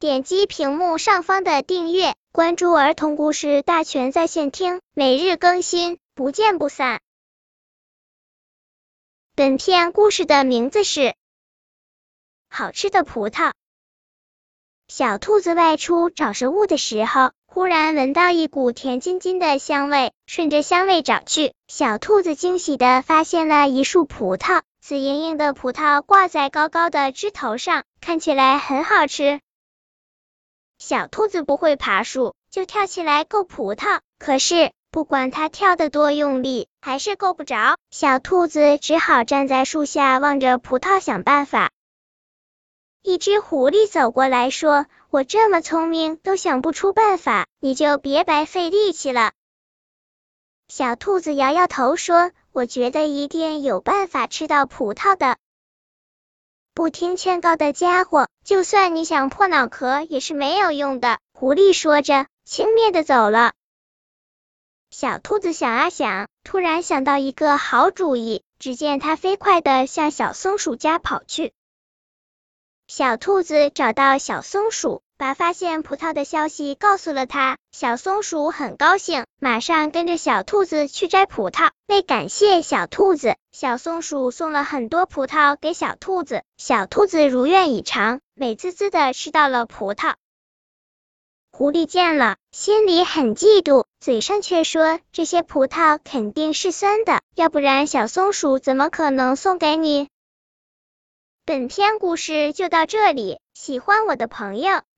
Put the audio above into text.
点击屏幕上方的订阅，关注儿童故事大全在线听，每日更新，不见不散。本片故事的名字是《好吃的葡萄》。小兔子外出找食物的时候，忽然闻到一股甜津津的香味，顺着香味找去，小兔子惊喜的发现了一束葡萄。紫莹莹的葡萄挂在高高的枝头上，看起来很好吃。小兔子不会爬树，就跳起来够葡萄。可是不管它跳得多用力，还是够不着。小兔子只好站在树下望着葡萄想办法。一只狐狸走过来说：“我这么聪明，都想不出办法，你就别白费力气了。”小兔子摇摇头说。我觉得一定有办法吃到葡萄的。不听劝告的家伙，就算你想破脑壳也是没有用的。狐狸说着，轻蔑的走了。小兔子想啊想，突然想到一个好主意。只见它飞快的向小松鼠家跑去。小兔子找到小松鼠。把发现葡萄的消息告诉了他，小松鼠很高兴，马上跟着小兔子去摘葡萄。为感谢小兔子，小松鼠送了很多葡萄给小兔子，小兔子如愿以偿，美滋滋的吃到了葡萄。狐狸见了，心里很嫉妒，嘴上却说这些葡萄肯定是酸的，要不然小松鼠怎么可能送给你？本篇故事就到这里，喜欢我的朋友